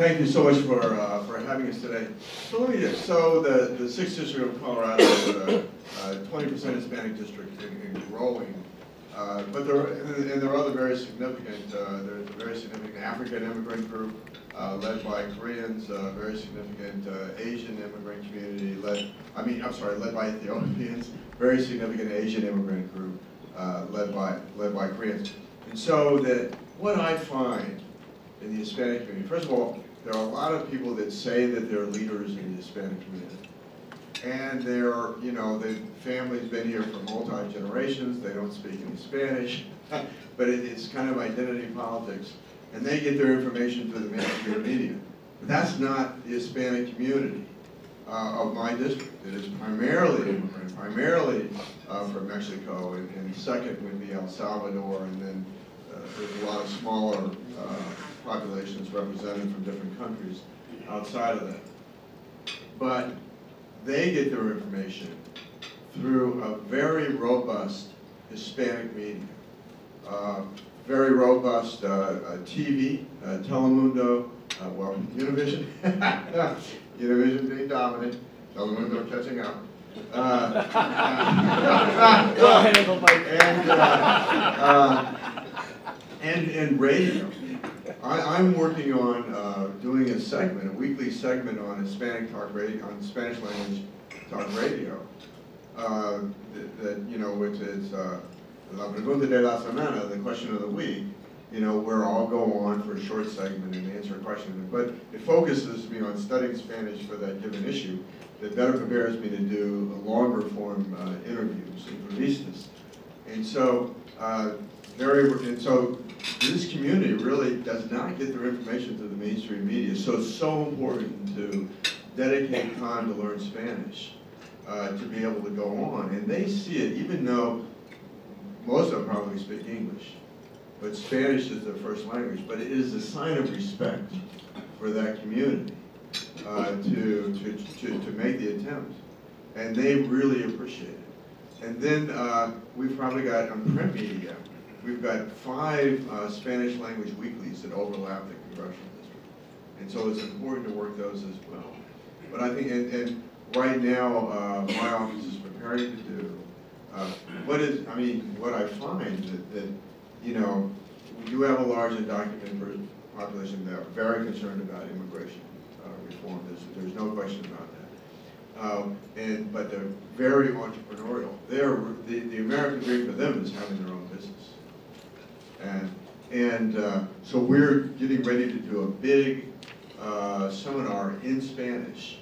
thank you so much for, uh, for having us today. So let me, so the, the sixth district of Colorado is a twenty percent Hispanic district and and growing. Uh, But there, are- and there are other very significant, uh, there's a very significant African immigrant group uh, led by Koreans, a very significant uh, Asian immigrant community led, I mean, I'm sorry, led by Ethiopians, very significant Asian immigrant group uh, led by, led by Koreans. And so that, what I find in the Hispanic community, first of all, there are a lot of people that say that they're leaders in the Hispanic community. And they're, you know, the family's been here for multi-generations, they don't speak any Spanish, but it, it's kind of identity politics. And they get their information through the mainstream media. But that's not the Hispanic community uh, of my district. It is primarily immigrant, primarily uh, from Mexico, and, and second would be El Salvador, and then uh, there's a lot of smaller uh, populations represented from different countries outside of that. But they get their information through a very robust Hispanic media. Uh, Very robust uh, uh, TV, uh, Telemundo, uh, well, Univision, Univision being dominant, Telemundo catching up. Uh, Go ahead, And, uh, uh, and, and radio. I, I'm working on, uh, doing a segment, a weekly segment on Hispanic talk radio, on Spanish language talk radio. Uh, that, that, you know, which is, uh, La Pregunta de la Semana, the question of the week, you know, where I'll go on for a short segment and answer a question. But it focuses me on studying Spanish for that given issue that better prepares me to do longer form uh, interviews, entrevistas. And so, uh, very, and so this community really does not get their information through the mainstream media. So it's so important to dedicate time to learn Spanish, uh, to be able to go on. And they see it, even though most of them probably speak English, but Spanish is their first language. But it is a sign of respect for that community uh, to, to, to, to make the attempt. And they really appreciate it. And then uh, we've probably got on print media, we've got five uh, Spanish language weeklies that overlap the congressional district. And so it's important to work those as well. But I think, and, and right now, uh, my office is preparing to do, uh, what is, I mean, what I find that, that, you know, we do have a large undocumented population that are very concerned about immigration uh, reform. There's, there's no question about that. Um, and, but they're very entrepreneurial. They're, the, the American dream for them is having their own business. And, and uh, so we're getting ready to do a big uh, seminar in Spanish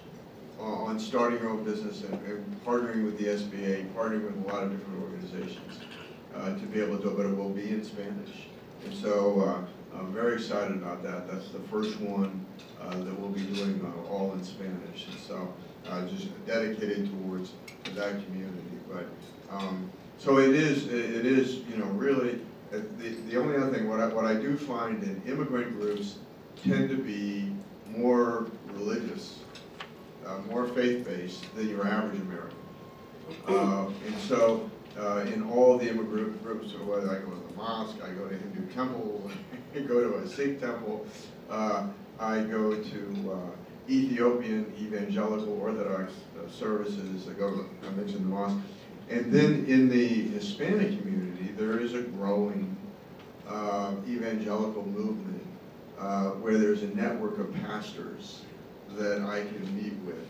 uh, on starting your own business and, and partnering with the SBA, partnering with a lot of different organizations uh, to be able to do it, but it will be in Spanish. And so uh, I'm very excited about that. That's the first one that we'll be doing all in Spanish. And so uh, just dedicated towards that community. But um, so it is, it is, you know, really, the, the only other thing, what I, what I do find in immigrant groups tend to be more religious, uh, more faith-based than your average American. Uh, and so, uh, in all the immigrant groups, or whether I go to the mosque, I go to a Hindu temple, I go to a Sikh temple, uh, I go to uh, Ethiopian evangelical Orthodox uh, services, I go to, I mentioned the mosque. And then in the Hispanic community, there is a growing uh, evangelical movement uh, where there's a network of pastors that I can meet with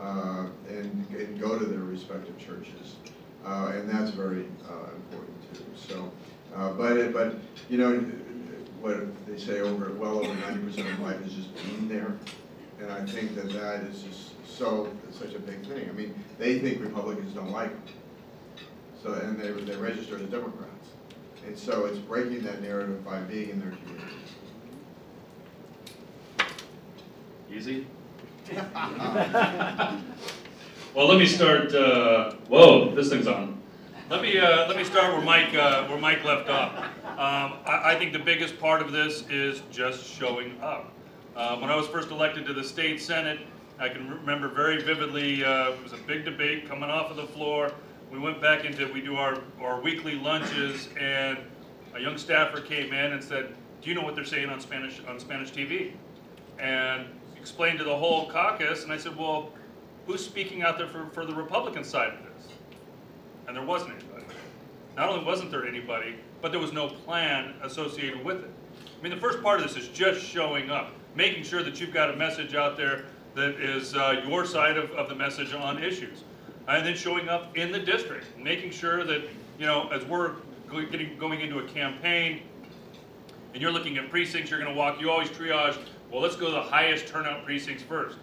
uh, and, and go to their respective churches. Uh, and that's very uh, important too. So, uh, but, but, you know, what they say over, well over ninety percent of life is just being there. And I think that that is just so, such a big thing. I mean, they think Republicans don't like them. So, and they, they register as Democrats. And so it's breaking that narrative by being in their communities. Easy? Well, let me start, uh, whoa, this thing's on. Let me, uh, let me start where Mike, uh, where Mike left off. Um, I, I think the biggest part of this is just showing up. Uh, when I was first elected to the state senate, I can remember very vividly, uh, it was a big debate coming off of the floor. We went back into, we do our, our weekly lunches, and a young staffer came in and said, do you know what they're saying on Spanish, on Spanish TV? and explained to the whole caucus, and I said, well, who's speaking out there for, for the Republican side of this? And there wasn't anybody. Not only wasn't there anybody, but there was no plan associated with it. I mean, the first part of this is just showing up, making sure that you've got a message out there that is uh, your side of, of the message on issues. And then showing up in the district, making sure that, you know, as we're getting, going into a campaign, and you're looking at precincts, you're gonna walk, you always triage, well, let's go to the highest turnout precincts first.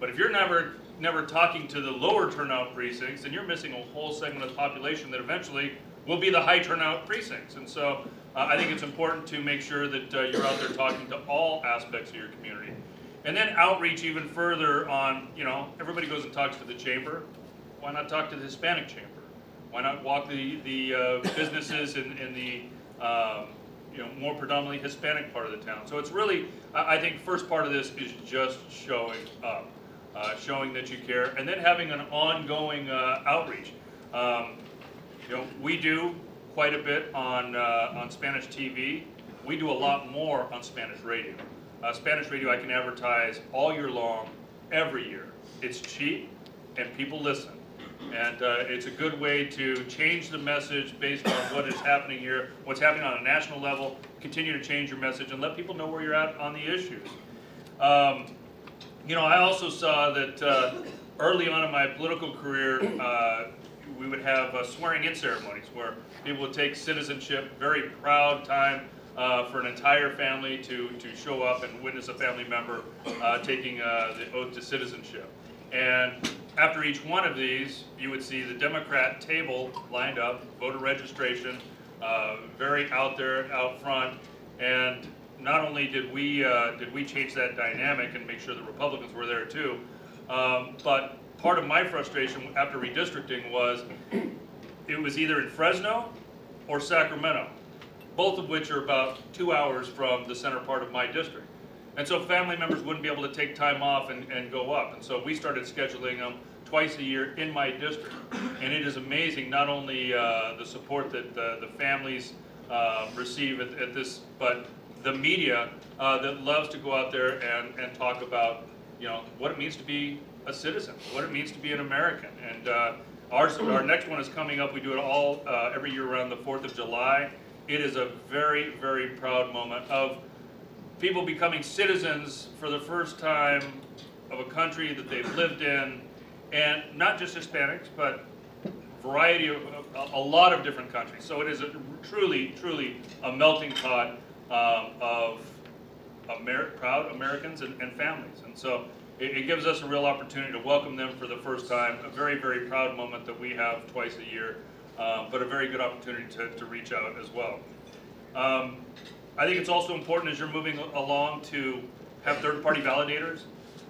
But if you're never, never talking to the lower turnout precincts, then you're missing a whole segment of the population that eventually will be the high turnout precincts. And so, uh, I think it's important to make sure that, uh, you're out there talking to all aspects of your community. And then outreach even further on, you know, everybody goes and talks to the chamber, why not talk to the Hispanic chamber? Why not walk the, the, uh, businesses in, in the, um, you know, more predominantly Hispanic part of the town. So it's really, I, I think first part of this is just showing up, uh, showing that you care, and then having an ongoing, uh, outreach. Um, you know, we do quite a bit on, uh, on Spanish TV. We do a lot more on Spanish radio. Uh, Spanish radio I can advertise all year long, every year. It's cheap and people listen. And uh, it's a good way to change the message based on what is happening here, what's happening on a national level, continue to change your message and let people know where you're at on the issues. Um, you know, I also saw that uh, early on in my political career, uh, we would have uh, swearing-in ceremonies where people would take citizenship, very proud time uh, for an entire family to, to show up and witness a family member uh, taking the oath to citizenship. And after each one of these, you would see the Democrat table lined up, voter registration, uh, very out there, out front. And not only did we, uh, did we change that dynamic and make sure the Republicans were there too, um, but part of my frustration after redistricting was it was either in Fresno or Sacramento, both of which are about two hours from the center part of my district. And so family members wouldn't be able to take time off and, and go up. And so we started scheduling them twice a year in my district. And it is amazing, not only uh, the support that the, the families uh, receive at, at this, but the media uh, that loves to go out there and, and talk about, you know, what it means to be a citizen, what it means to be an American. And uh, ours, our next one is coming up. We do it all uh, every year around the 4th of July. It is a very, very proud moment of people becoming citizens for the first time of a country that they've lived in, and not just Hispanics, but variety of, a, a lot of different countries. So it is a truly, truly a melting pot um, of Amer- proud Americans and, and families. And so it, it gives us a real opportunity to welcome them for the first time, a very, very proud moment that we have twice a year, um, but a very good opportunity to, to reach out as well. Um, I think it's also important as you're moving along to have third-party validators.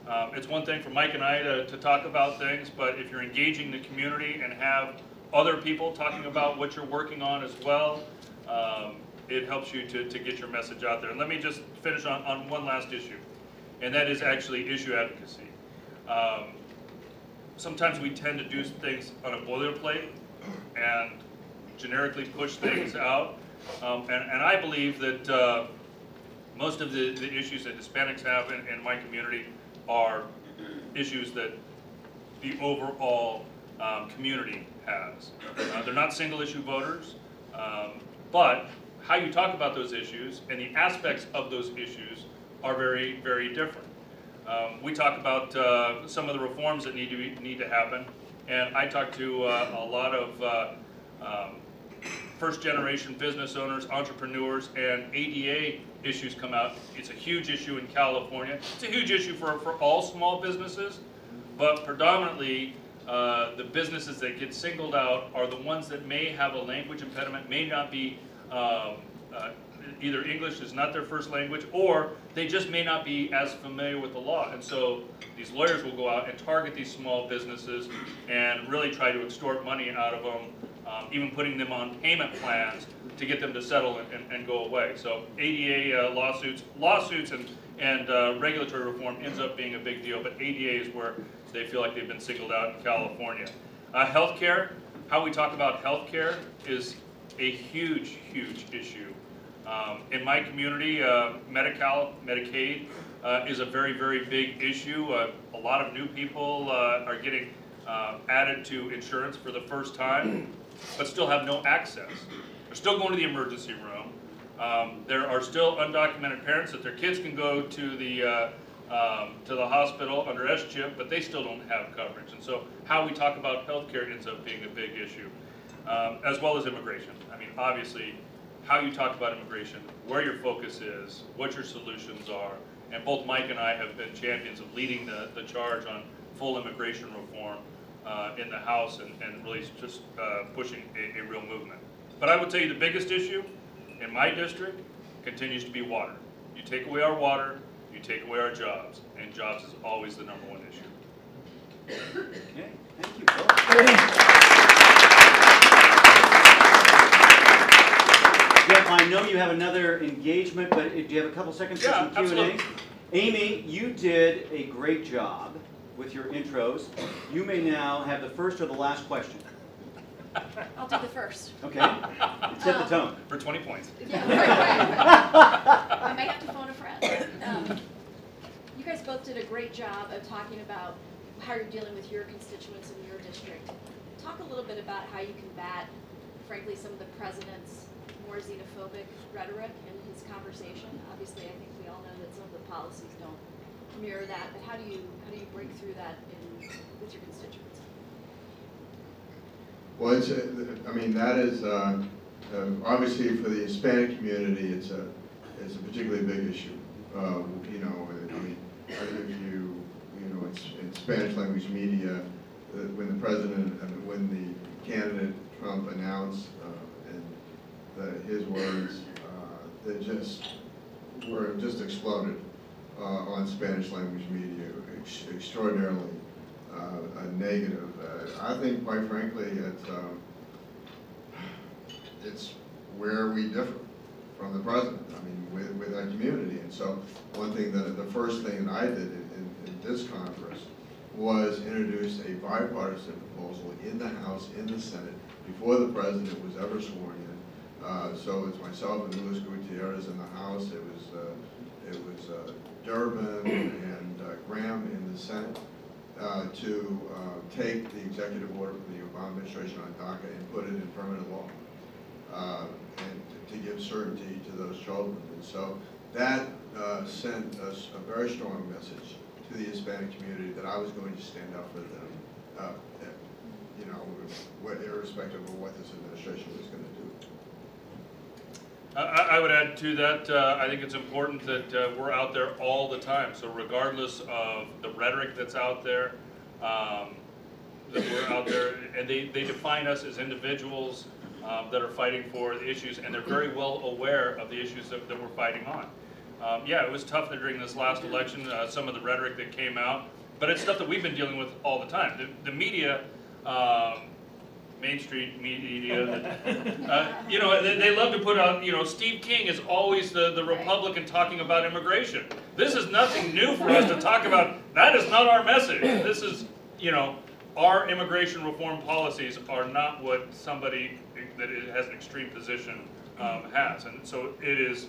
Um, It's one thing for Mike and I to, to talk about things, but if you're engaging the community and have other people talking about what you're working on as well, um, it helps you to, to get your message out there. And let me just finish on, on one last issue, and that is actually issue advocacy. Um, Sometimes we tend to do things on a boilerplate and generically push things out. Um, and, and I believe that, uh, most of the, the issues that Hispanics have in, in my community are issues that the overall, um, community has. Uh, they're not single issue voters, um, but how you talk about those issues and the aspects of those issues are very, very different. Um, we talk about uh, some of the reforms that need to be, need to happen, and I talk to uh, a lot of uh, um, first generation business owners, entrepreneurs, and ADA issues come out. It's a huge issue in California. It's a huge issue for, for all small businesses, but predominantly uh, the businesses that get singled out are the ones that may have a language impediment, may not be um, uh, either English is not their first language, or they just may not be as familiar with the law. And so these lawyers will go out and target these small businesses and really try to extort money out of them, um, even putting them on payment plans to get them to settle and, and, and go away. So ADA uh, lawsuits, lawsuits and, and uh, regulatory reform ends up being a big deal, but ADA is where they feel like they've been singled out in California. Uh, healthcare, how we talk about healthcare is a huge, huge issue. Um, in my community, uh, Medi-Cal, Medicaid uh, is a very, very big issue. Uh, A lot of new people uh, are getting uh, added to insurance for the first time, but still have no access. They're still going to the emergency room. Um, There are still undocumented parents that their kids can go to the, uh, um, to the hospital under S-chip, but they still don't have coverage. And so how we talk about healthcare ends up being a big issue, um, as well as immigration. I mean, obviously, how you talk about immigration, where your focus is, what your solutions are. And both Mike and I have been champions of leading the, the charge on full immigration reform uh, in the House and, and really just uh, pushing a, a real movement. But I would tell you the biggest issue in my district continues to be water. You take away our water, you take away our jobs, and jobs is always the number one issue. Okay, thank you. Jeff, I know you have another engagement, but do you have a couple seconds for Yeah, some Q and A? absolutely. Amy, you did a great job with your intros. You may now have the first or the last question, I'll do the first. okay? Set the tone. For 20 points. Yeah, right, right. I may have to phone a friend. Um, You guys both did a great job of talking about how you're dealing with your constituents in your district. Talk a little bit about how you combat, frankly, some of the president's more xenophobic rhetoric in his conversation. Obviously, I think we all know that some of the policies don't mirror that, but how do you, how do you break through that in, with your constituents? Well, it's, uh, I mean, that is, uh, uh, obviously for the Hispanic community, it's a, it's a particularly big issue. Uh, You know, I mean, I think you, you know, it's, in Spanish language media, uh, when the president, I mean, when the candidate Trump announced, uh, and the, his words, uh, they just, were, just exploded uh, on Spanish language media ex- extraordinarily uh, a negative. Uh, I think, quite frankly, it's, um, it's where we differ from the president, I mean, with, with our community. And so, one thing that, the first thing that I did in, in in this Congress was introduce a bipartisan proposal in the House, in the Senate, before the president was ever sworn in. Uh, so it's myself and Luis Gutierrez in the House, it was, uh, it was uh, Durbin and uh, Graham in the Senate uh, to uh, take the executive order from the Obama administration on DACA and put it in permanent law, uh, and to give certainty to those children. And so that uh, sent us a very strong message to the Hispanic community that I was going to stand up for them, uh, you know, irrespective of what this administration was going to do. I, I would add to that, uh, I think it's important that uh, we're out there all the time. So regardless of the rhetoric that's out there, um, that we're out there, and they, they define us as individuals um, that are fighting for the issues, and they're very well aware of the issues that, that we're fighting on. Um, Yeah, it was tough during this last election, uh, some of the rhetoric that came out, but it's stuff that we've been dealing with all the time. The, the media, um, Main Street media, that, uh, you know, they, they love to put out, you know, Steve King is always the, the Republican talking about immigration. This is nothing new for us to talk about. That is not our message. This is, you know, our immigration reform policies are not what somebody that has an extreme position um, has. And so it is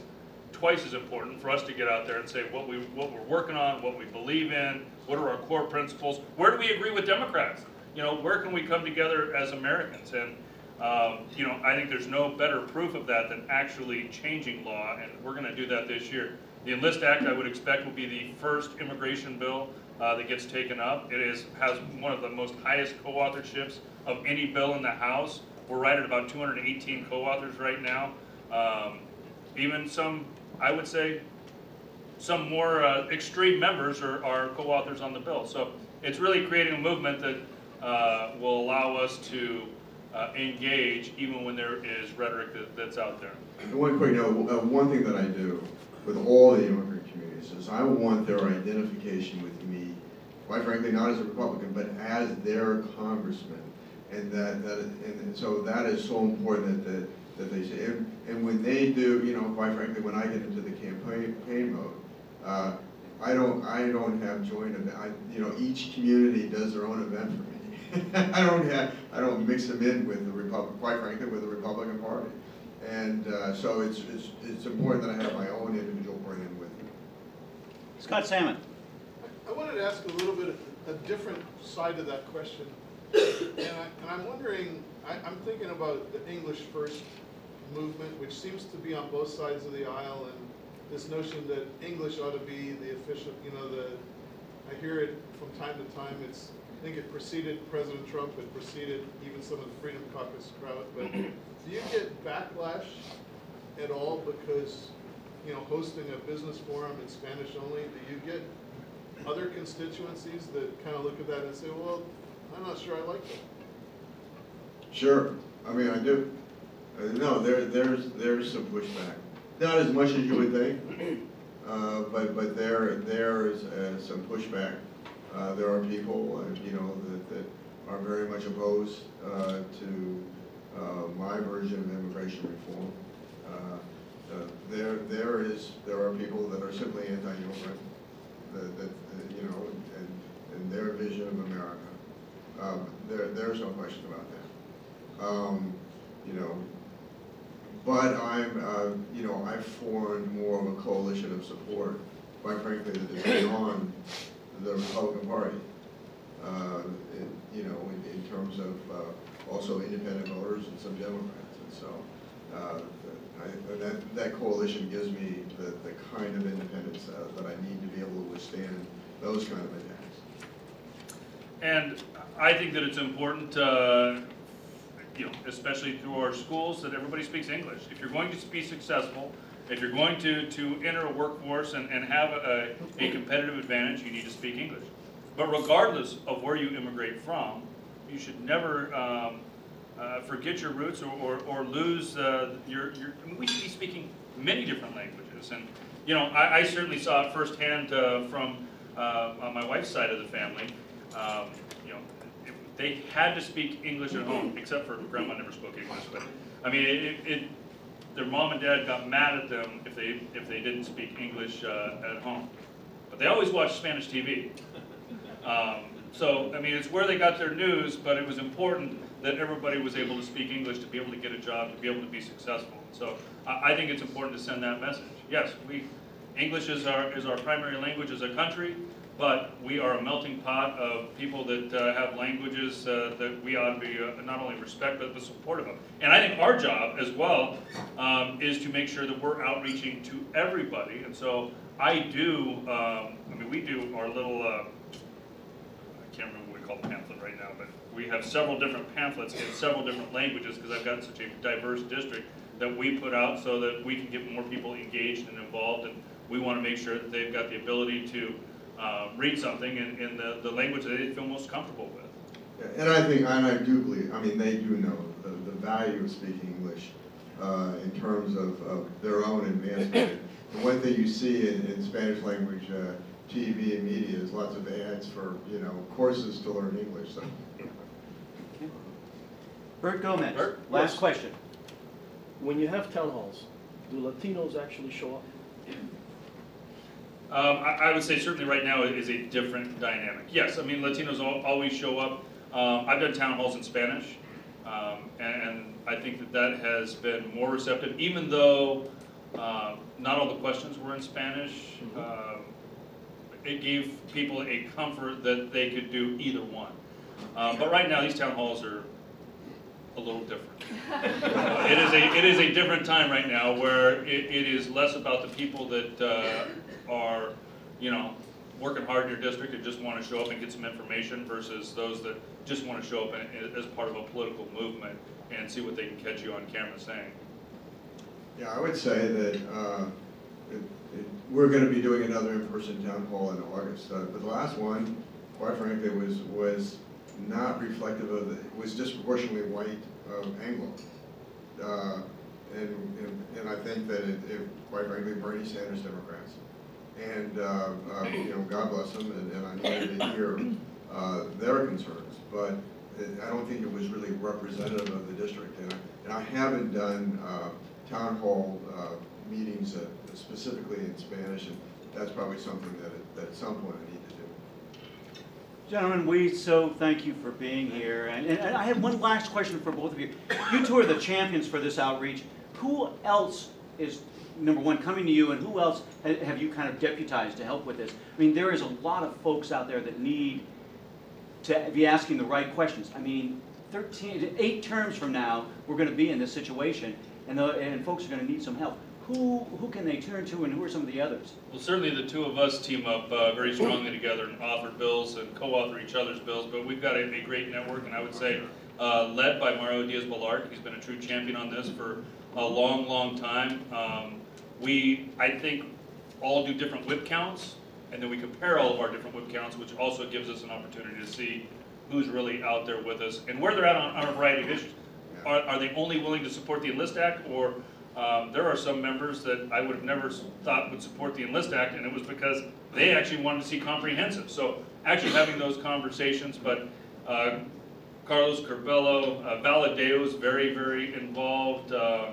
twice as important for us to get out there and say what we, what we're working on, what we believe in, what are our core principles, where do we agree with Democrats? You know, where can we come together as Americans? And, um, you know, I think there's no better proof of that than actually changing law, and we're gonna do that this year. The Enlist Act, I would expect, will be the first immigration bill uh, that gets taken up. It is, has one of the most highest co-authorships of any bill in the House. We're right at about 218 co-authors right now. Um, Even some, I would say, some more uh, extreme members are, are co-authors on the bill. So it's really creating a movement that uh, will allow us to uh, engage even when there is rhetoric that, that's out there. And One quick note, uh, one thing that I do with all the immigrant communities is I want their identification with me, quite frankly, not as a Republican, but as their congressman. And that, that, and so that is so important that, that, that they say, and, and when they do, you know, quite frankly, when I get into the campaign, campaign mode, uh, I don't, I don't have joint event, I, you know, each community does their own event for me. I don't have, I don't mix them in with the Republic, quite frankly, with the Republican Party. And uh, so it's, it's, it's important that I have my own individual brand with me. Scott Salmon. I wanted to ask a little bit, a different side of that question. And I, and I'm wondering, I, I'm thinking about the English first movement, which seems to be on both sides of the aisle, and this notion that English ought to be the official, you know, the, I hear it from time to time, it's, I think it preceded President Trump, it preceded even some of the Freedom Caucus crowd, but do you get backlash at all because, you know, hosting a business forum in Spanish only, do you get other constituencies that kind of look at that and say, well, I'm not sure I like that? Sure, I mean, I do. Uh, No, there, there's, there's some pushback. Not as much as you would think, uh, but, but there, there is uh, some pushback. Uh, There are people, uh, you know, that, that are very much opposed uh, to uh, my version of immigration reform. Uh, uh, There, there is, there are people that are simply anti-immigrant, that, that, uh, you know, and, and their vision of America. Um, There, there's no question about that. Um, You know, but I'm, uh, you know, I've formed more of a coalition of support, quite frankly, that is beyond the Republican Party. Uh, in- You know, in, in terms of uh, also independent voters and some Democrats. And so, uh, I- that, that coalition gives me the, the kind of independence uh, that I need to be able to withstand those kind of attacks. And I think that it's important, uh, you know, especially through our schools, that everybody speaks English. If you're going to be successful, if you're going to, to enter a workforce and, and have a, a competitive advantage, you need to speak English. But regardless of where you immigrate from, you should never um, uh, forget your roots or, or, or lose uh, your, your, I mean, we should be speaking many different languages. And, you know, I, I certainly saw it firsthand uh, from uh, my wife's side of the family. Um, you know, it, they had to speak English at home, except for grandma never spoke English. But I mean, it, it, their mom and dad got mad at them if they if they didn't speak English uh, at home. But they always watched Spanish TV. Um, so I mean, it's where they got their news, but it was important that everybody was able to speak English to be able to get a job, to be able to be successful. So I, I think it's important to send that message. Yes, we English is our is our primary language as a country. But we are a melting pot of people that uh, have languages uh, that we ought to be uh, not only respect but, but supportive of. And I think our job as well um, is to make sure that we're outreaching to everybody. And so I do, um, I mean, we do our little, uh, I can't remember what we call the pamphlet right now, but we have several different pamphlets in several different languages because I've got such a diverse district that we put out so that we can get more people engaged and involved. And we want to make sure that they've got the ability to uh, read something in, in the, the language that they feel most comfortable with. And I think, and I do believe, I mean, they do know the, the value of speaking English uh, in terms of, of their own advancement. And one thing you see in, in Spanish language uh, TV and media is lots of ads for, you know, courses to learn English, so. Bert Gomez, Bert? last Yes. question. When you have town halls, do Latinos actually show up? Um, I, I would say certainly right now it is a different dynamic. Yes, I mean, Latinos al- always show up. Um, I've done town halls in Spanish, um, and I think that that has been more receptive, even though, um, not all the questions were in Spanish. Um, It gave people a comfort that they could do either one. Um, but right now, these town halls are a little different. Uh, It is a, it is a different time right now where it, it is less about the people that, uh, are, you know, working hard in your district and just wanna show up and get some information versus those that just wanna show up as part of a political movement and see what they can catch you on camera saying. Yeah, I would say that uh, it- it- we're going to be doing another in-person town hall in August. Uh, But the last one, quite frankly, was, was not reflective of, the- it was disproportionately white uh, Anglo. Uh, And, and- and I think that it, it- quite frankly, Bernie Sanders Democrats. And, uh, uh, you know, God bless them, and and I needed to hear uh, their concerns. But it- I don't think it was really representative of the district. And I- and I haven't done uh, town hall uh, meetings uh, specifically in Spanish, and that's probably something that, at- that at some point I need to do. Gentlemen, we so thank you for being here. And, and I have one last question for both of you. You two are the champions for this outreach. Who else is number one, coming to you, and who else ha- have you kind of deputized to help with this? I mean, there is a lot of folks out there that need to be asking the right questions. I mean, 13, eight terms from now, we're going to be in this situation, and, the, and folks are going to need some help. Who, who can they turn to, and who are some of the others? Well, certainly the two of us team up uh, very strongly together and author bills and co-author each other's bills, but we've got a, a great network, and I would say, uh, led by Mario Diaz-Balart. He's been a true champion on this for a long, long time. Um, we, I think, all do different whip counts, and then we compare all of our different whip counts, which also gives us an opportunity to see who's really out there with us and where they're at on, on a variety of issues. Are, are they only willing to support the Enlist Act, or um, there are some members that I would have never thought would support the Enlist Act, and it was because they actually wanted to see comprehensive. So actually having those conversations, but uh, Carlos Curbelo, uh, Valadao's very, very involved. uh,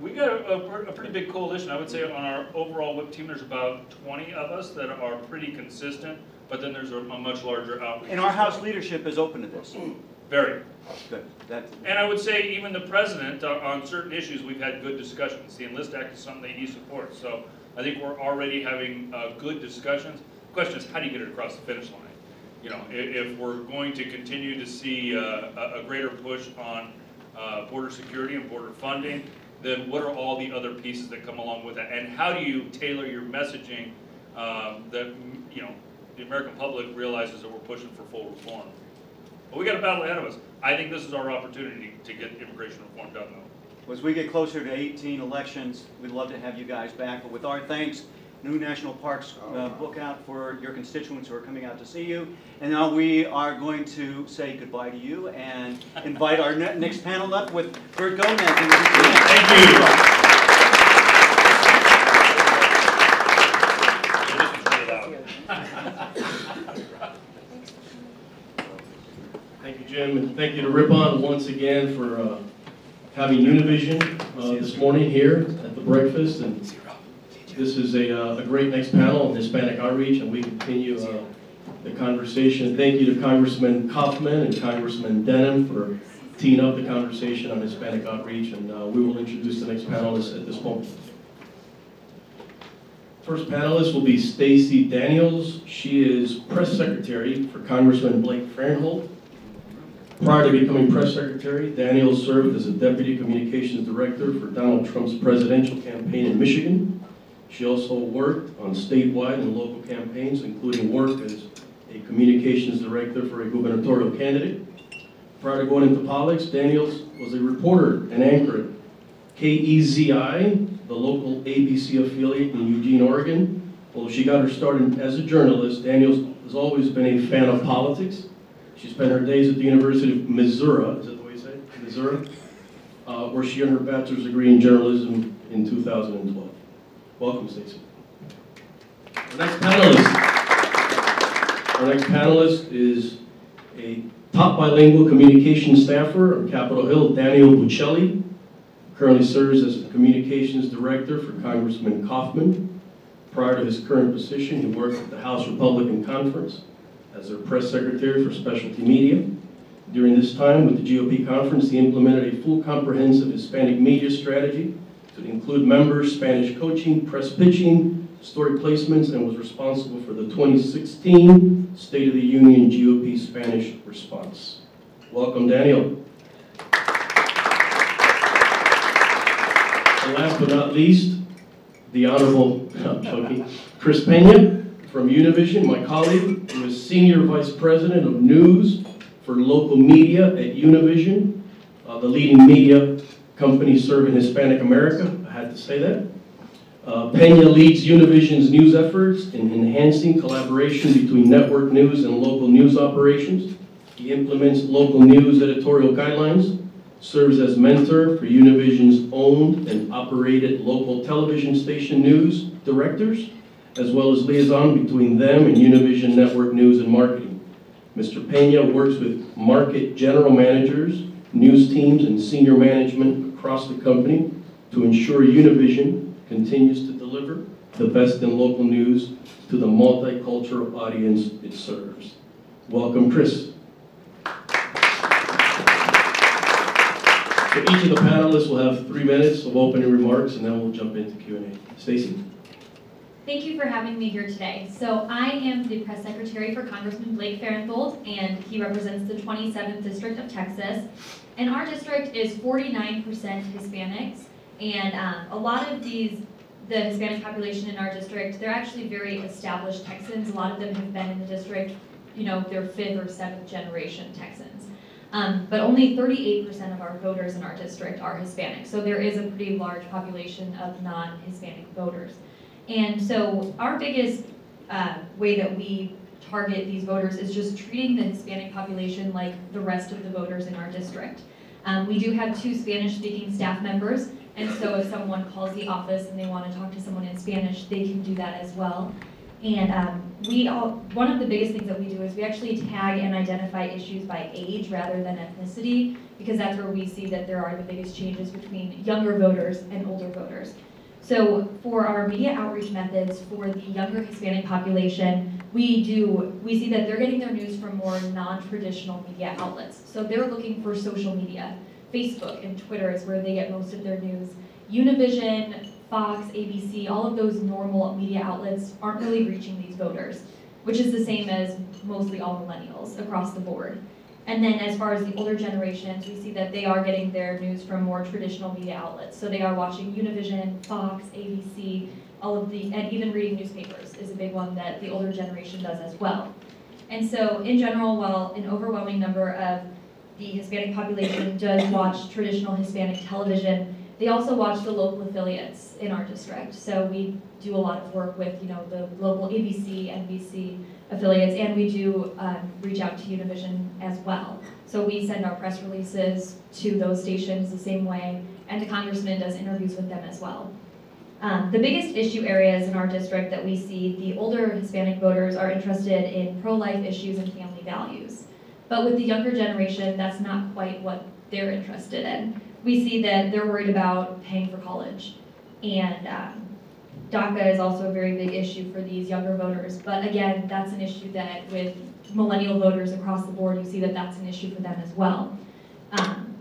We got a, a a pretty big coalition, I would say on our overall whip team, there's about twenty of us that are pretty consistent, but then there's a, a much larger outreach. And our. House leadership is open to this. Very. Good. That, And I would say even the president, uh, on certain issues, we've had good discussions. The Enlist Act is something that he supports, so I think we're already having uh, good discussions. The question is, how do you get it across the finish line? You know, if we're going to continue to see uh, a a greater push on uh, border security and border funding, then what are all the other pieces that come along with that? And how do you tailor your messaging um, that, you know, the American public realizes that we're pushing for full reform? But we got a battle ahead of us. I think this is our opportunity to get immigration reform done, though. As we get closer to 18 elections, we'd love to have you guys back, but with our thanks, new national parks uh, book out for your constituents who are coming out to see you. And now we are going to say goodbye to you and invite our ne- next panel up with Bert Gomez. Thank you. So this was really loud. Thank you, Jim, and thank you to Ripon once again for uh, having Univision uh, this morning here at the breakfast. And this is a uh, a great next panel on Hispanic outreach, and we continue uh, the conversation. Thank you to Congressman Coffman and Congressman Denham for teeing up the conversation on Hispanic outreach, and uh, we will introduce the next panelist at this moment. First panelist will be Stacey Daniels. She is press secretary for Congressman Blake Farenthold. Prior to becoming press secretary, Daniels served as a deputy communications director for Donald Trump's presidential campaign in Michigan. She also worked on statewide and local campaigns, including work as a communications director for a gubernatorial candidate. Prior to going into politics, Daniels was a reporter and anchor at KEZI, the local ABC affiliate in Eugene, Oregon. Although she got her start in- as a journalist, Daniels has always been a fan of politics. She spent her days at the University of Missouri, is that the way you say it? Missouri? Uh, where she earned her bachelor's degree in journalism in 2012. Welcome, Stacey. Our next panelist. Our next panelist is a top bilingual communications staffer on Capitol Hill, Daniel Bucheli. Currently serves as the communications director for Congressman Coffman. Prior to his current position, he worked at the House Republican Conference as their press secretary for specialty media. During this time with the GOP conference, he implemented a full comprehensive Hispanic media strategy to include members, Spanish coaching, press pitching, story placements, and was responsible for the 2016 State of the Union GOP Spanish response. Welcome, Daniel. And last but not least, the Honorable, Chris Peña from Univision, my colleague, who is Senior Vice President of News for Local Media at Univision, uh, the leading media company serving Hispanic America. I had to say that. Uh, Peña leads Univision's news efforts in enhancing collaboration between network news and local news operations. He implements local news editorial guidelines, serves as mentor for Univision's owned and operated local television station news directors, as well as liaison between them and Univision Network News and Marketing. Mr. Peña works with market general managers, news teams, and senior management across the company to ensure Univision continues to deliver the best in local news to the multicultural audience it serves. Welcome, Chris. So each of the panelists will have three minutes of opening remarks, and then we'll jump into Q and A. Stacey? Thank you for having me here today. So I am the press secretary for Congressman Blake Farenthold, and he represents the 27th District of Texas. And our district is 49% Hispanics, and um, a lot of these, the Hispanic population in our district, they're actually very established Texans. A lot of them have been in the district, you know, they're fifth or seventh generation Texans. Um, but only 38% of our voters in our district are Hispanic, so there is a pretty large population of non-Hispanic voters. And so our biggest uh, way that we target these voters is just treating the Hispanic population like the rest of the voters in our district. Um, we do have two Spanish-speaking staff members, and so if someone calls the office and they want to talk to someone in Spanish, they can do that as well. And um, we all, one of the biggest things that we do is we actually tag and identify issues by age rather than ethnicity, because that's where we see that there are the biggest changes between younger voters and older voters. So for our media outreach methods for the younger Hispanic population, we do, we see that they're getting their news from more non-traditional media outlets. So they're looking for social media. Facebook and Twitter is where they get most of their news. Univision, Fox, ABC, all of those normal media outlets aren't really reaching these voters, which is the same as mostly all millennials across the board. And then as far as the older generations, we see that they are getting their news from more traditional media outlets. So they are watching Univision, Fox, ABC, all of the, and even reading newspapers is a big one that the older generation does as well. And so in general, while an overwhelming number of the Hispanic population does watch traditional Hispanic television, they also watch the local affiliates in our district. So we do a lot of work with, you know, the local ABC, NBC affiliates, and we do um, reach out to Univision as well. So we send our press releases to those stations the same way, and the congressman does interviews with them as well. Um, the biggest issue areas in our district that we see, the older Hispanic voters are interested in pro-life issues and family values. But with the younger generation, that's not quite what they're interested in. We see that they're worried about paying for college. And um, DACA is also a very big issue for these younger voters. But again, that's an issue that with millennial voters across the board, you see that that's an issue for them as well. Um,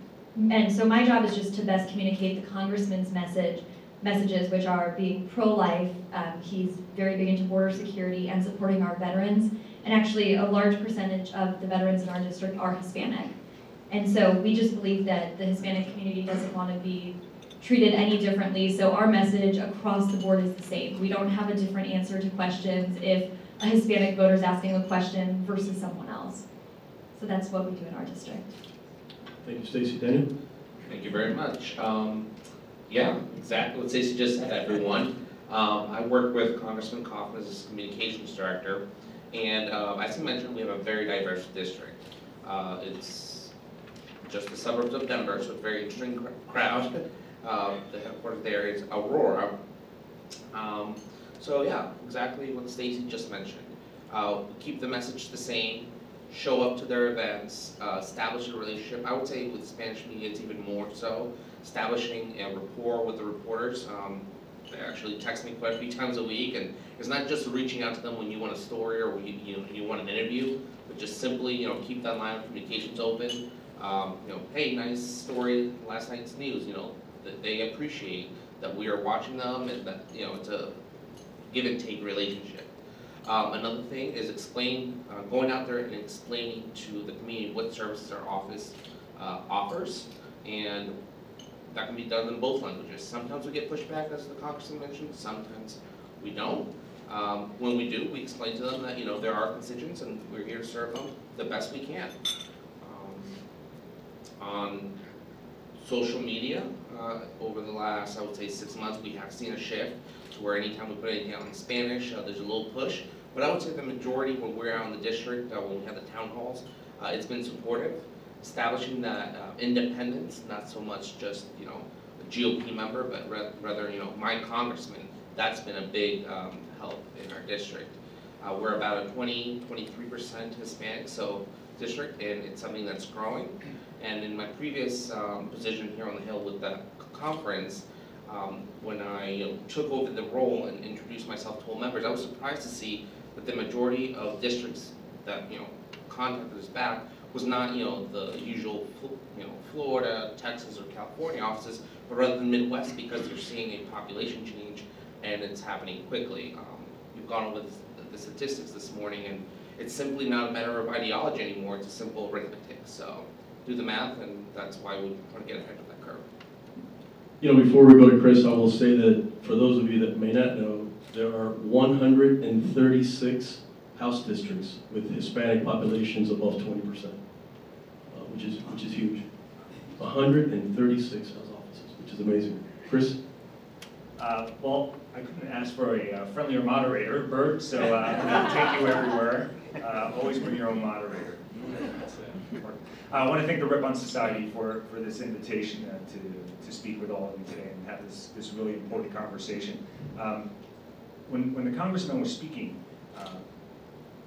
and so my job is just to best communicate the congressman's message, messages which are being pro-life. Um, he's very big into border security and supporting our veterans. And actually, a large percentage of the veterans in our district are Hispanic. And so we just believe that the Hispanic community doesn't want to be treated any differently. So our message across the board is the same. We don't have a different answer to questions if a Hispanic voter is asking a question versus someone else. So that's what we do in our district. Thank you, Stacey. Daniel? Thank you very much. Um, yeah, exactly what Stacey just said, everyone. Um, I work with Congressman Coffman as his communications director, and uh, as he mentioned, we have a very diverse district. Uh, it's just the suburbs of Denver, so it's a very interesting cr- crowd. Uh, the headquarters there is Aurora. Um, so yeah, exactly what Stacey just mentioned. Uh, keep the message the same, show up to their events, uh, establish a relationship. I would say with Spanish media, it's even more so, establishing a rapport with the reporters. Um, they actually text me quite a few times a week, and it's not just reaching out to them when you want a story or when you, you, know, you want an interview, but just simply, you know, keep that line of communications open. Um, you know, hey, nice story, last night's news, you know, they appreciate that we are watching them and that, you know, it's a give and take relationship. Um, another thing is explain, uh, going out there and explaining to the community what services our office, uh, offers. And that can be done in both languages. Sometimes we get pushback, as the congressman mentioned, sometimes we don't. Um, when we do, we explain to them that, you know, there are constituents and we're here to serve them the best we can. Um, On social media, uh, over the last, I would say, six months, we have seen a shift to where anytime we put anything out in Spanish, uh, there's a little push. But I would say the majority, when we're out in the district, uh, when we have the town halls, uh, it's been supportive, establishing that uh, independence, not so much just, you know, a GOP member, but ra- rather, you know, my congressman. That's been a big um, help in our district. Uh, We're about a 20, 23% Hispanic, so district, and it's something that's growing. And in my previous um, position here on the Hill with the conference, um, when I took over the role and introduced myself to all members, I was surprised to see that the majority of districts that, you know, contacted us back was not, you know, the usual, you know, Florida, Texas, or California offices, but rather the Midwest because they're seeing a population change and it's happening quickly. Um, We've gone over the- statistics this morning and it's simply not a matter of ideology anymore, it's a simple arithmetic. So do the math and that's why we want to get ahead of that curve. You know, before we go to Chris, I will say that for those of you that may not know, there are 136 house districts with Hispanic populations above 20%, uh, which is, which is huge. 136 house offices, which is amazing. Chris? Uh, Well, I couldn't ask for a uh, friendlier moderator, Bert, so uh, take you everywhere. Uh, Always bring your own moderator. I want to thank the Ripon Society for, for this invitation uh, to, to speak with all of you today and have this, this really important conversation. Um, When, when the congressman was speaking, uh,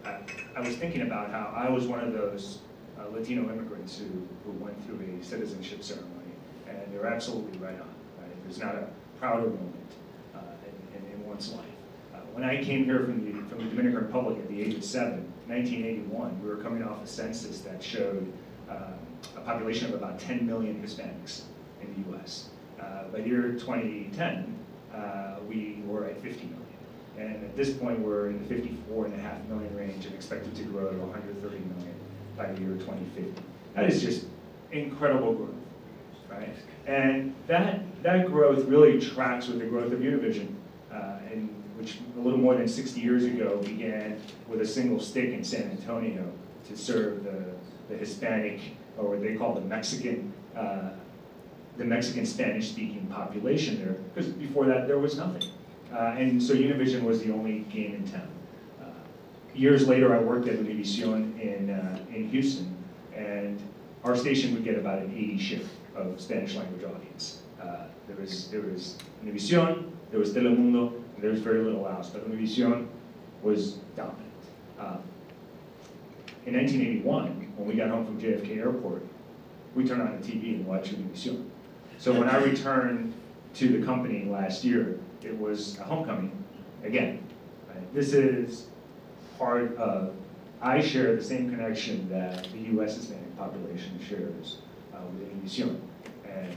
I, I was thinking about how I was one of those uh, Latino immigrants who, who went through a citizenship ceremony, and they're absolutely right on. Right? There's not a prouder moment uh, in, in, in one's life. Uh, when I came here from the, from the Dominican Republic at the age of seven, 1981, we were coming off a census that showed uh, a population of about 10 million Hispanics in the U.S. Uh, by year 2010, uh, we were at 50 million. And at this point, we're in the 54 and a half million range and expected to grow to 130 million by the year 2050. That is just incredible growth, right? And that, that growth really tracks with the growth of Univision, uh, which a little more than 60 years ago began with a single stick in San Antonio to serve the, the Hispanic, or what they call the Mexican, uh, the Mexican Spanish-speaking population there, because before that there was nothing. Uh, and so Univision was the only game in town. Years later, I worked at Univision in, uh, in Houston, and our station would get about an 80 share of Spanish language audience. Uh, there was there was Univision, there was Telemundo, and there was very little else, but Univision was dominant. Um, in 1981, when we got home from JFK Airport, we turned on the TV and watched Univision. So when I returned to the company last year, it was a homecoming again. Right? This is part of, I share the same connection that the U.S. Hispanic population shares uh, with Univision. And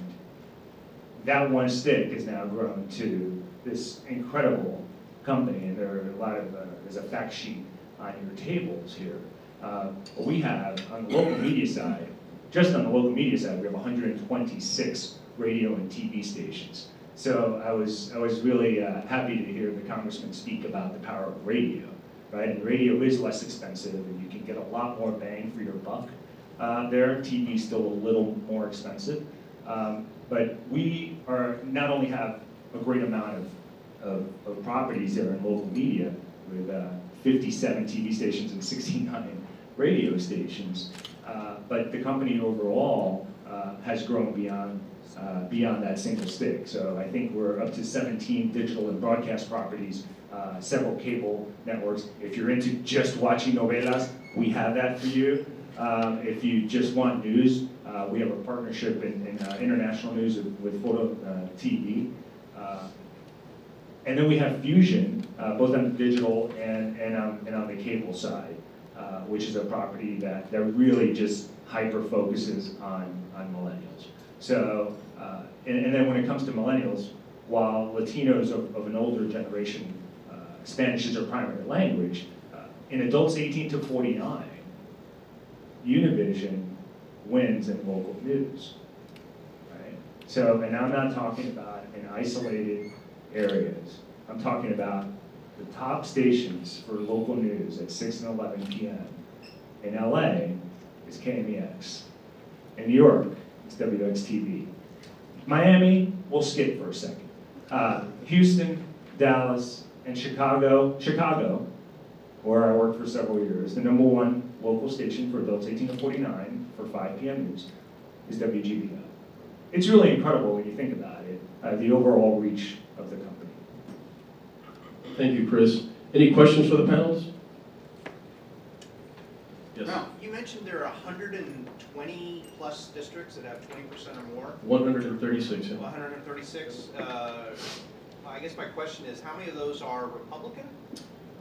that one stick has now grown to this incredible company, and there are a lot of, uh, there's a fact sheet on your tables here. Uh, but we have, on the local media side, just on the local media side, we have 126 radio and TV stations. So I was, I was really uh, happy to hear the congressman speak about the power of radio, right? And radio is less expensive, and you can get a lot more bang for your buck uh, there. TV is still a little more expensive. Um, but we are, not only have a great amount of, of, of properties there in local media with uh, 57 TV stations and 69 radio stations, uh, but the company overall uh, has grown beyond uh, beyond that single stick. So I think we're up to 17 digital and broadcast properties, uh, several cable networks. If you're into just watching novelas, we have that for you. Um, if you just want news, uh, we have a partnership in, in uh, international news with, with Foro uh, TV. Uh, and then we have Fusion, both on the digital and, and, on, and on the cable side, which is a property that, that really just hyper focuses on, on millennials. So, uh, and, and then when it comes to millennials, while Latinos of, of an older generation, uh, Spanish is their primary language, uh, in adults 18 to 49, Univision wins in local news. Right? So, and I'm not talking about in isolated areas. I'm talking about the top stations for local news at 6 and 11 p.m. In LA is KMEX. In New York, it's WXTV. Miami, we'll skip for a second. Uh, Houston, Dallas, and Chicago. Chicago, where I worked for several years, the number one local station for adults 18 to 49 for 5 p.m. news is WGBO. It's really incredible when you think about it, uh, the overall reach of the company. Thank you, Chris. Any questions for the panelists? Yes, Now, you mentioned there are hundred and twenty plus districts that have twenty percent or more, 136, yeah. one hundred and thirty-six. Uh, I guess my question is, how many of those are Republican?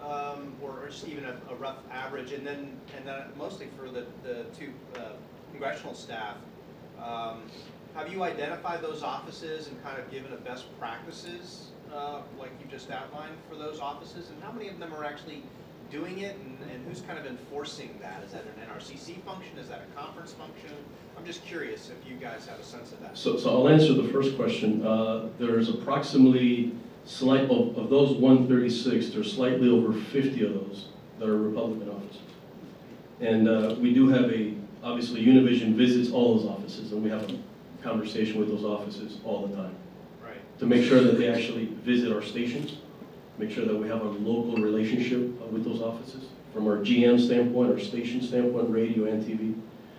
um, or or just even a, a rough average? And then, and then mostly for the, the two uh, congressional staff, um, have you identified those offices and kind of given a best practices, uh, like you just outlined for those offices? And how many of them are actually doing it, and, and who's kind of enforcing that? Is that an NRCC function, is that a conference function? I'm just curious if you guys have a sense of that. So, so I'll answer the first question. Uh, There's approximately slight, of, of those 136, there's slightly over 50 of those that are Republican offices. And uh, we do have a, obviously Univision visits all those offices, and we have a conversation with those offices all the time Right. to make sure that they actually visit our stations, make sure that we have a local relationship uh, with those offices, from our GM standpoint, our station standpoint, radio and TV.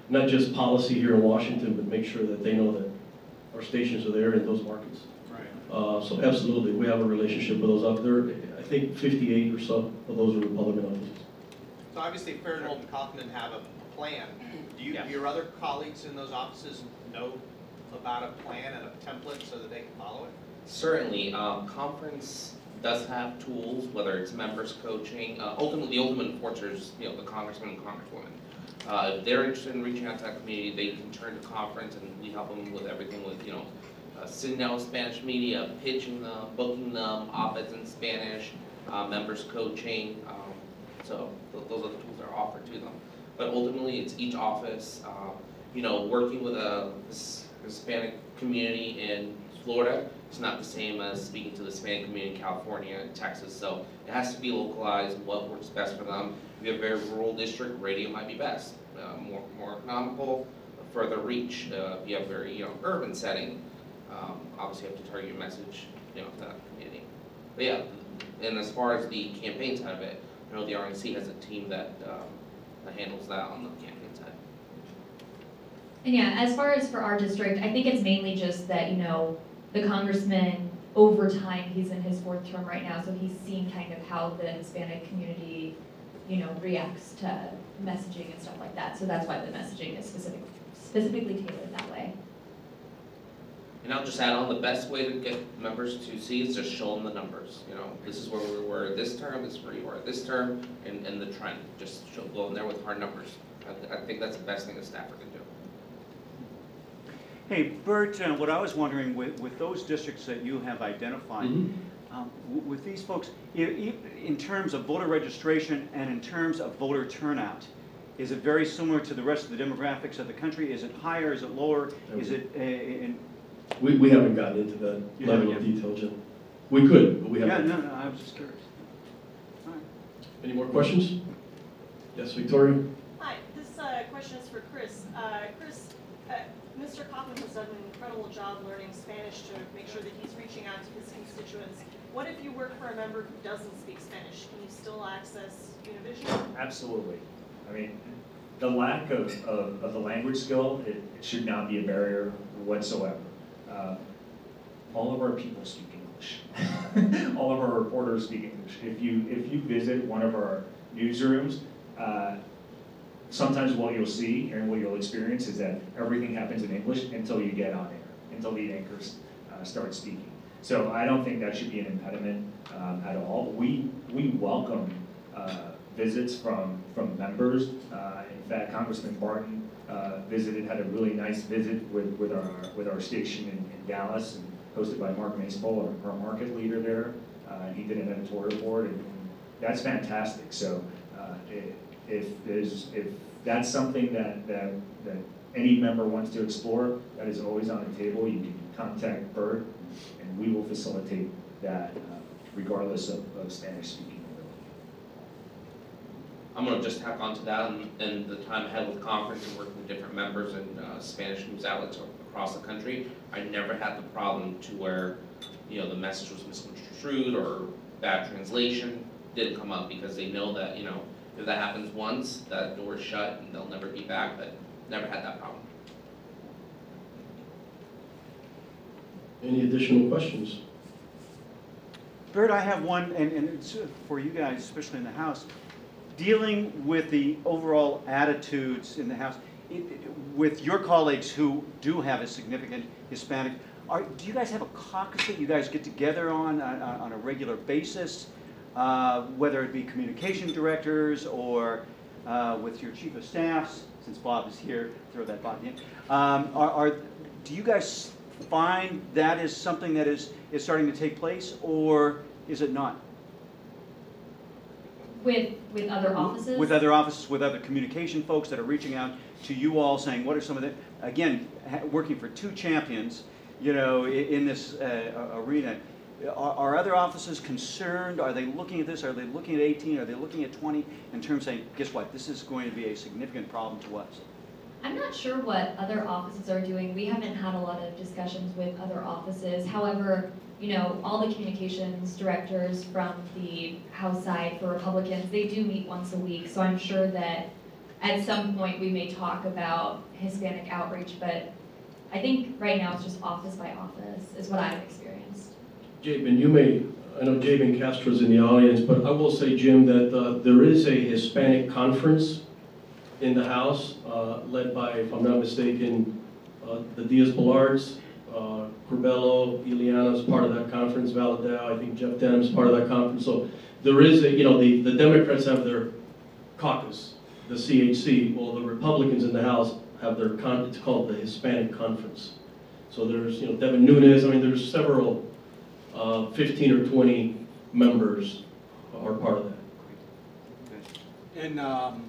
Not just policy here in Washington, but make sure that they know that our stations are there in those markets. Right. Uh, So absolutely, we have a relationship with those up there. I think 58 or so of those are Republican offices. So obviously Farenthold and Coffman have a plan. Do you, Yeah. do your other colleagues in those offices know about a plan and a template so that they can follow it? Certainly, um, conference does have tools, whether it's members coaching, uh, ultimately, the ultimate enforcer is, you know, the congressman and congresswoman. Uh, if they're interested in reaching out to that community, they can turn to conference and we help them with everything with, you know, uh, sitting down with Spanish media, pitching them, booking them, op-eds in Spanish, uh, members coaching, um, so th- those are the tools that are offered to them. But ultimately, it's each office, uh, you know, working with a Hispanic community in Florida, it's not the same as speaking to the Hispanic community in California and Texas, so it has to be localized, what works best for them. If you have a very rural district, radio might be best, uh, more, more economical, further reach. Uh, if you have a very, you know, urban setting, um, obviously you have to target your message, you know, to that community. But yeah, and as far as the campaign side of it, I know the RNC has a team that, um, that handles that on the campaign side. And yeah, as far as for our district, I think it's mainly just that, you know, the congressman, over time, he's in his fourth term right now, so he's seen kind of how the Hispanic community, you know, reacts to messaging and stuff like that. So that's why the messaging is specific, specifically tailored that way. And I'll just add on, the best way to get members to see is just show them the numbers, you know, this is where we were this term, this is where you are this term, and, and the trend, just show, go in there with hard numbers. I, I think that's the best thing a staffer can do. Hey, Bert, uh, what I was wondering, with, with those districts that you have identified, Mhm. um, w- with these folks, i- i- in terms of voter registration and in terms of voter turnout, is it very similar to the rest of the demographics of the country? Is it higher, is it lower? Is it, uh, in, We, we haven't gotten into that You level haven't of detail, Jim. We could, but we yeah, haven't. no, no, I was just curious. All right. Any more questions? Yes, Victoria? Hi, this uh, question is for Chris. Chris, uh, Mr. Coffman has done an incredible job learning Spanish to make sure that he's reaching out to his constituents. What if you work for a member who doesn't speak Spanish? Can you still access Univision? Absolutely. I mean, the lack of, of, of the language skill, it, it should not be a barrier whatsoever. Uh, All of our people speak English. All of our reporters speak English. If you, if you visit one of our newsrooms, uh, sometimes what you'll see and what you'll experience is that everything happens in English until you get on air, until the anchors uh, start speaking. So I don't think that should be an impediment um, at all. We, we welcome uh, visits from, from members. Uh, In fact, Congressman Barton uh, visited, had a really nice visit with, with our, with our station in in Dallas, and hosted by Mark Masepohl, our our market leader there. Uh, He did an editorial board, and that's fantastic. So uh, if there's, if that's something that, that, that any member wants to explore, that is always on the table. You can contact Bert, and we will facilitate that uh, regardless of, of Spanish speaking ability. I'm gonna just tack onto that and, and the time ahead with conference and working with different members and, uh, Spanish news outlets across the country. I never had the problem to where, you know, the message was misconstrued or bad translation didn't come up because they know that, you know, if that happens once, that door's shut and they'll never be back, but never had that problem. Any additional questions? Bert, I have one, and, and it's uh, for you guys, especially in the House. Dealing with the overall attitudes in the House, it- it- with your colleagues who do have a significant Hispanic, are, do you guys have a caucus that you guys get together on, on, on a regular basis? Uh, whether it be communication directors or uh, with your chief of staffs, since Bob is here, throw that Bob in. Um, Are, are, do you guys find that is something that is, is starting to take place, or is it not? With, with other offices? With other offices, with other communication folks that are reaching out to you all, saying, what are some of the, again, working for two champions, you know, in this uh, arena. Are, are other offices concerned? Are they looking at this? Are they looking at 18? Are they looking at 20? In terms of saying, guess what, this is going to be a significant problem to us. I'm not sure what other offices are doing. We haven't had a lot of discussions with other offices. However, you know, all the communications directors from the House side for Republicans, they do meet once a week. So I'm sure that at some point we may talk about Hispanic outreach, but I think right now it's just office by office is what I've experienced. Jabin, you may, I know Jabin Castro's in the audience, but I will say, Jim, that uh, there is a Hispanic conference in the House, uh, led by, if I'm not mistaken, uh, the Diaz-Balarts, uh, Curbelo, Ileana's part of that conference, Valadao, I think Jeff Denham's part of that conference. So there is a, you know, the, the Democrats have their caucus, the CHC, well, the Republicans in the House have their con, it's called the Hispanic Conference. So there's, you know, Devin Nunes, I mean, there's several uh, 15 or 20 members are part of that. And um,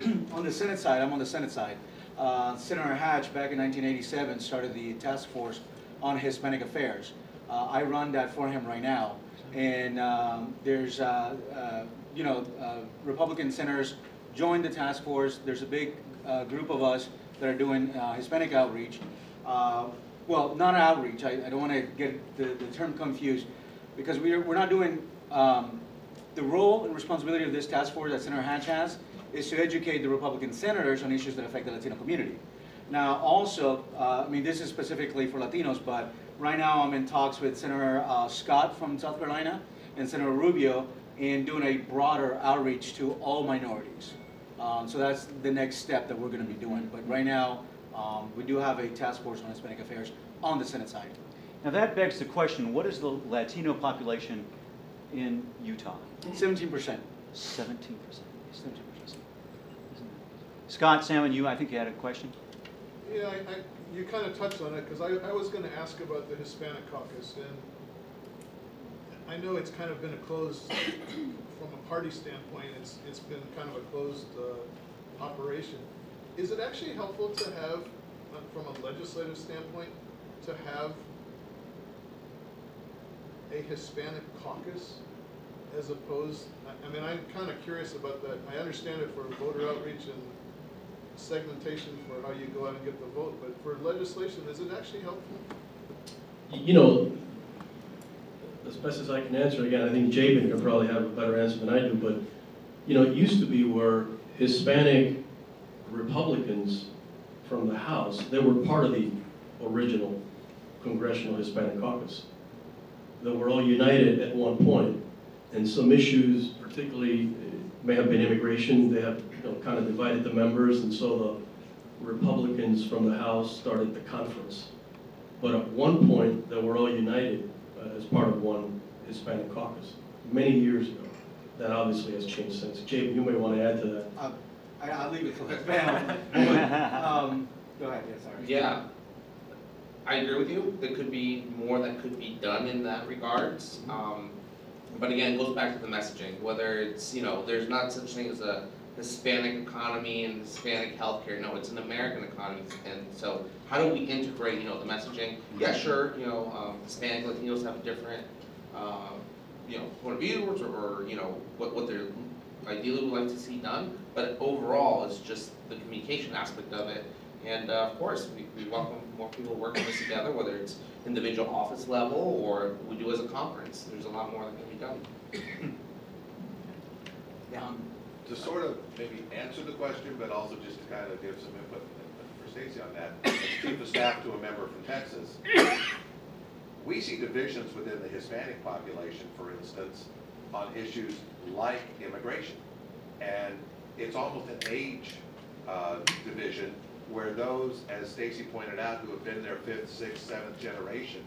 on the Senate side, I'm on the Senate side. Uh, Senator Hatch, back in 1987, started the task force on Hispanic affairs. Uh, I run that for him right now. And um, there's, uh, uh, you know, uh, Republican senators joined the task force. There's a big group of us that are doing Hispanic outreach. Well, not outreach, I I don't want to get the the term confused, because we're we're not doing um, the role and responsibility of this task force that Senator Hatch has is to educate the Republican senators on issues that affect the Latino community. Now, also, uh, I mean, this is specifically for Latinos, but right now I'm in talks with Senator uh, Scott from South Carolina and Senator Rubio in doing a broader outreach to all minorities. Um, So that's the next step that we're going to be doing. But right now, um, we do have a task force on Hispanic affairs on the Senate side. Now that begs the question, what is the Latino population in Utah? Seventeen percent. Seventeen percent, seventeen percent. Scott, Salmon, you, I think you had a question? Yeah, I, I, you kind of touched on it, because I, I was gonna ask about the Hispanic caucus, and I know it's kind of been a closed, from a party standpoint, it's, it's been kind of a closed, uh, operation. Is it actually helpful to have, uh, from a legislative standpoint, to have a Hispanic caucus as opposed, I, mean, I'm kind of curious about that. I understand it for voter outreach and segmentation for how you go out and get the vote, but for legislation, is it actually helpful? You know, as best as I can answer, again, I think Jabin can probably have a better answer than I do, but, you know, it used to be where Hispanic Republicans from the House, they were part of the original Congressional Hispanic Caucus. They were all united at one point, and some issues, particularly, eh, may have been immigration, they have, you know, kind of divided the members, and so the Republicans from the House started the conference. But at one point, they were all united uh, as part of one Hispanic caucus, many years ago. That obviously has changed since. Jay, you may want to add to that. Uh, I, I'll leave it to the panel. But, um, Go ahead, yeah, sorry. Yeah, I agree with you, there could be more that could be done in that regards. Um, but again, it goes back to the messaging, whether it's, you know, there's not such thing as a Hispanic economy and Hispanic healthcare, no, it's an American economy. And so, how do we integrate, you know, the messaging? Yeah, sure, you know, um, Hispanic Latinos have a different, uh, you know, point of view, or, or, you know, what, what they're ideally would like to see done. But overall, it's just the communication aspect of it. And uh, of course, we, we welcome more people working this together, whether it's individual office level or we do as a conference. There's a lot more that can be done. Yeah. To sort of maybe answer the question, but also just to kind of give some input for Stacey on that, chief of staff to a member from Texas, we see divisions within the Hispanic population, for instance, on issues like immigration. And it's almost an age uh, division where those, as Stacey pointed out, who have been there fifth, sixth, seventh generation,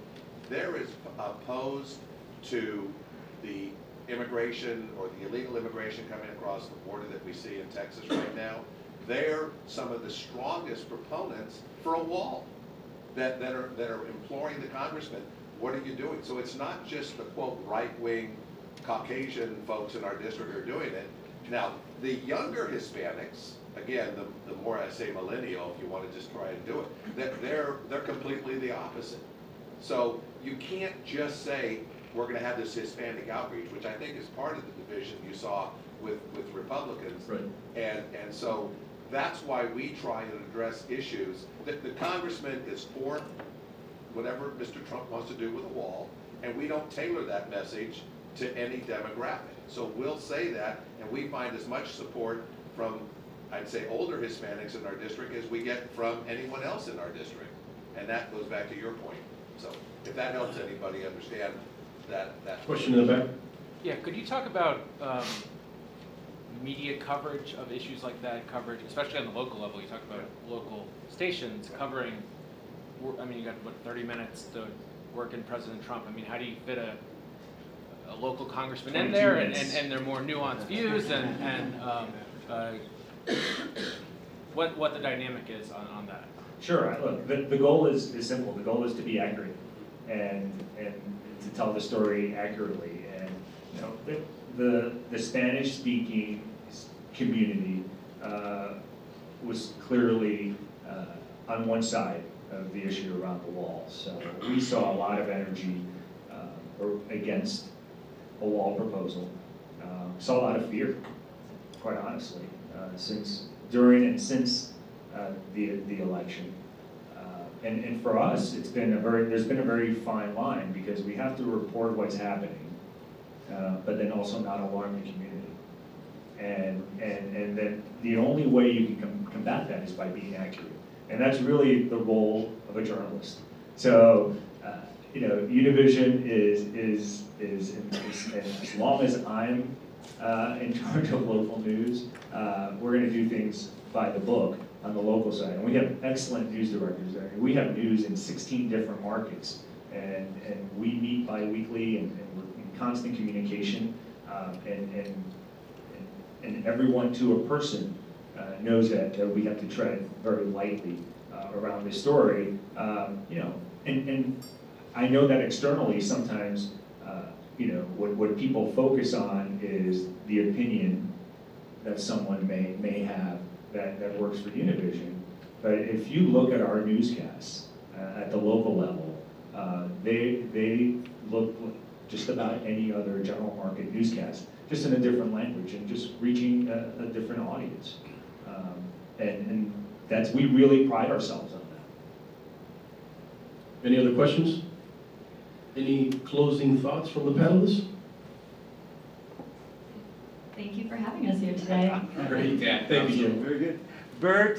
they're as opposed to the immigration or the illegal immigration coming across the border that we see in Texas right now, they're some of the strongest proponents for a wall that, that are, that are imploring the congressman, what are you doing? So it's not just the quote, right-wing Caucasian folks in our district are doing it. Now, the younger Hispanics, again, the, the more I say millennial, if you want to just try and do it, that they're, they're completely the opposite. So you can't just say, we're gonna have this Hispanic outreach, which I think is part of the division you saw with, with Republicans. Right. And, and so that's why we try and address issues. The, the congressman is for whatever Mr. Trump wants to do with a wall, and we don't tailor that message to any demographic. So we'll say that, and we find as much support from, I'd say, older Hispanics in our district as we get from anyone else in our district. And that goes back to your point. So if that helps anybody understand that, that. Question in the back? Yeah, could you talk about um, media coverage of issues like that, coverage, especially on the local level? You talk about local stations covering, I mean, you got, what, 30 minutes to work in President Trump. I mean, how do you fit a, a local congressman in there and, and and their more nuanced views and, and um, uh, what, what the dynamic is on, on that? Sure, look, the, the goal is, is simple, the goal is to be accurate and, and to tell the story accurately. And, you know, the, the, the Spanish-speaking community, uh, was clearly, uh, on one side of the issue around the wall. So we saw a lot of energy, uh, against a wall proposal. Uh, Saw a lot of fear, quite honestly, uh, since, during and since uh, the, the election. Uh, And, and for us, it's been a very, there's been a very fine line, because we have to report what's happening, uh, but then also not alarm the community. And, and, and then the only way you can com- combat that is by being accurate. And that's really the role of a journalist. So, uh, you know, Univision is, is, is, is- as long as I'm uh, in charge of local news, uh, we're gonna do things by the book on the local side. And we have excellent news directors there. We have news in sixteen different markets. And, and we meet bi-weekly and, and we're in constant communication. Um, and, and, and everyone to a person uh, knows that we have to tread very lightly uh, around this story. Um, You know, and, and I know that externally, sometimes, uh, you know, what, what people focus on is the opinion that someone may, may have that, that works for Univision. But if you look at our newscasts uh, at the local level, uh, they, they look just about any other general market newscast, just in a different language and just reaching a, a different audience. Um, And, and that's, we really pride ourselves on that. Any other questions? Any closing thoughts from the panelists? Thank you for having us here today. Great, Yeah, thank you, Very good. Bert,